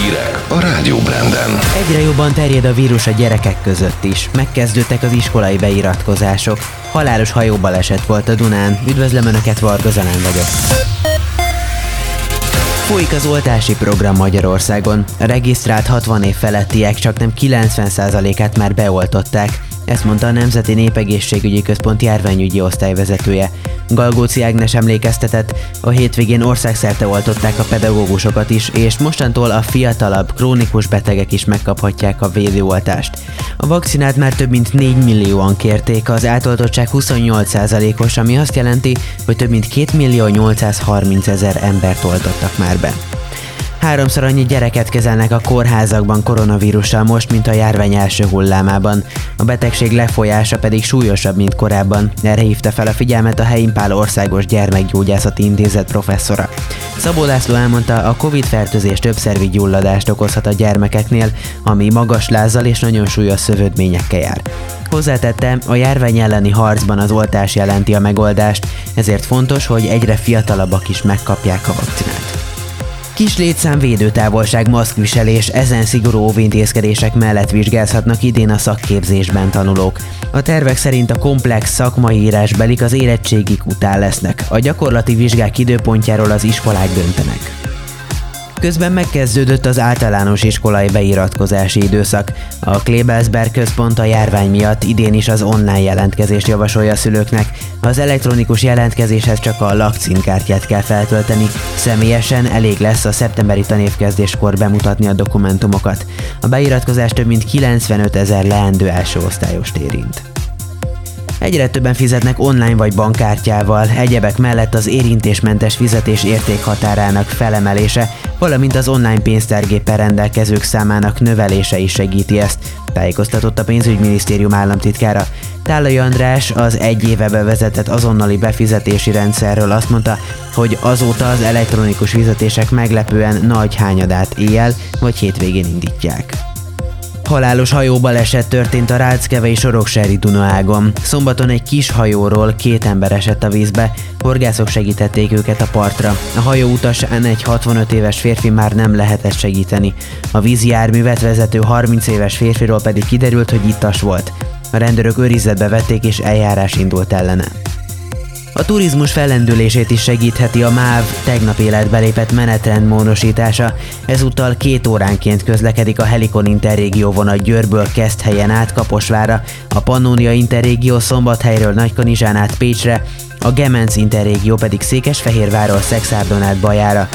Hírek a Rádió Branden. Egyre jobban terjed a vírus a gyerekek között is. Megkezdődtek az iskolai beiratkozások. Halálos hajóbaleset volt a Dunán. Üdvözlöm Önöket, Varga Zalán vagyok. Folyik az oltási program Magyarországon. A regisztrált 60 év felettiek csak nem 90%-át már beoltották. Ezt mondta a Nemzeti Népegészségügyi Központ járványügyi osztályvezetője. Galgóci Ágnes emlékeztetett, a hétvégén országszerte oltották a pedagógusokat is, és mostantól a fiatalabb, krónikus betegek is megkaphatják a védőoltást. A vakcinát már több mint 4 millióan kérték, az átoltottság 28%-os, ami azt jelenti, hogy több mint 2 millió 830 ezer embert oltottak már be. Háromszor annyi gyereket kezelnek a kórházakban koronavírussal most, mint a járvány első hullámában. A betegség lefolyása pedig súlyosabb, mint korábban. Erre hívta fel a figyelmet a Helyimpál Országos Gyermekgyógyászati Intézet professzora. Szabó László elmondta, a Covid-fertőzés több szervi gyulladást okozhat a gyermekeknél, ami magas lázzal és nagyon súlyos szövődményekkel jár. Hozzátette, a járvány elleni harcban az oltás jelenti a megoldást, ezért fontos, hogy egyre fiatalabbak is megkapják a vakcinát. Kis létszám védőtávolság, maszkviselés, ezen szigorú óvintézkedések mellett vizsgázhatnak idén a szakképzésben tanulók. A tervek szerint a komplex szakmai írásbelik az érettségik után lesznek, a gyakorlati vizsgák időpontjáról az iskolák döntenek. Közben megkezdődött az általános iskolai beiratkozási időszak. A Klebelsberg központ a járvány miatt idén is az online jelentkezést javasolja a szülőknek. Az elektronikus jelentkezéshez csak a lakcímkártyát kell feltölteni, személyesen elég lesz a szeptemberi tanévkezdéskor bemutatni a dokumentumokat. A beiratkozás több mint 95 ezer leendő első osztályost érint. Egyre többen fizetnek online vagy bankkártyával, egyebek mellett az érintésmentes fizetés értékhatárának felemelése, valamint az online pénztárgéppel rendelkezők számának növelése is segíti ezt, tájékoztatott a pénzügyminisztérium államtitkára. Tálai András az egy éve bevezetett azonnali befizetési rendszerről azt mondta, hogy azóta az elektronikus fizetések meglepően nagy hányadát éjjel vagy hétvégén indítják. Halálos hajóbaleset történt a Ráckevei Soroksári Dunaágon. Szombaton egy kis hajóról két ember esett a vízbe, horgászok segítették őket a partra. A hajó utasán egy 65 éves férfi már nem lehetett segíteni. A vízi járművet vezető 30 éves férfiról pedig kiderült, hogy ittas volt. A rendőrök őrizetbe vették és eljárás indult ellene. A turizmus fellendülését is segítheti a MÁV tegnap életbe lépett menetrend módosítása. Ezúttal két óránként közlekedik a Helikon Interrégió vonat Győrből helyen át Kaposvára, a Pannonia Interrégió Szombathelyről Nagykanizsán át Pécsre, a Gemenc Interrégió pedig Székesfehérvárról Szexárdon át Bajára.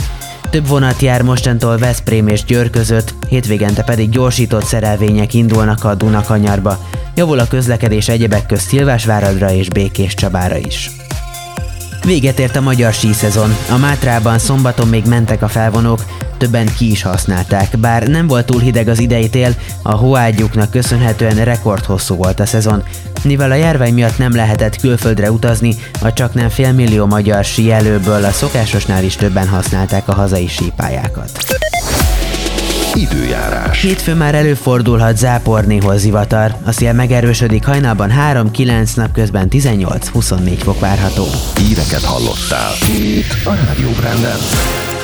Több vonat jár mostantól Veszprém és Győr között, hétvégente pedig gyorsított szerelvények indulnak a Dunakanyarba. Javul a közlekedés egyebek közt Szilvásváradra és Békés Csabára is. Véget ért a magyar síszezon. A Mátrában szombaton még mentek a felvonók, többen ki is használták. Bár nem volt túl hideg az idei tél, a hóágyuknak köszönhetően rekordhosszú volt a szezon. Mivel a járvány miatt nem lehetett külföldre utazni, a csak nem félmillió magyar síelőből a szokásosnál is többen használták a hazai sípályákat. Időjárás. Hétfő már előfordulhat zápor, néhol zivatar. A szél megerősödik hajnalban 3-9 napközben 18-24 fok várható. Híreket hallottál. Itt a Rádió Branden.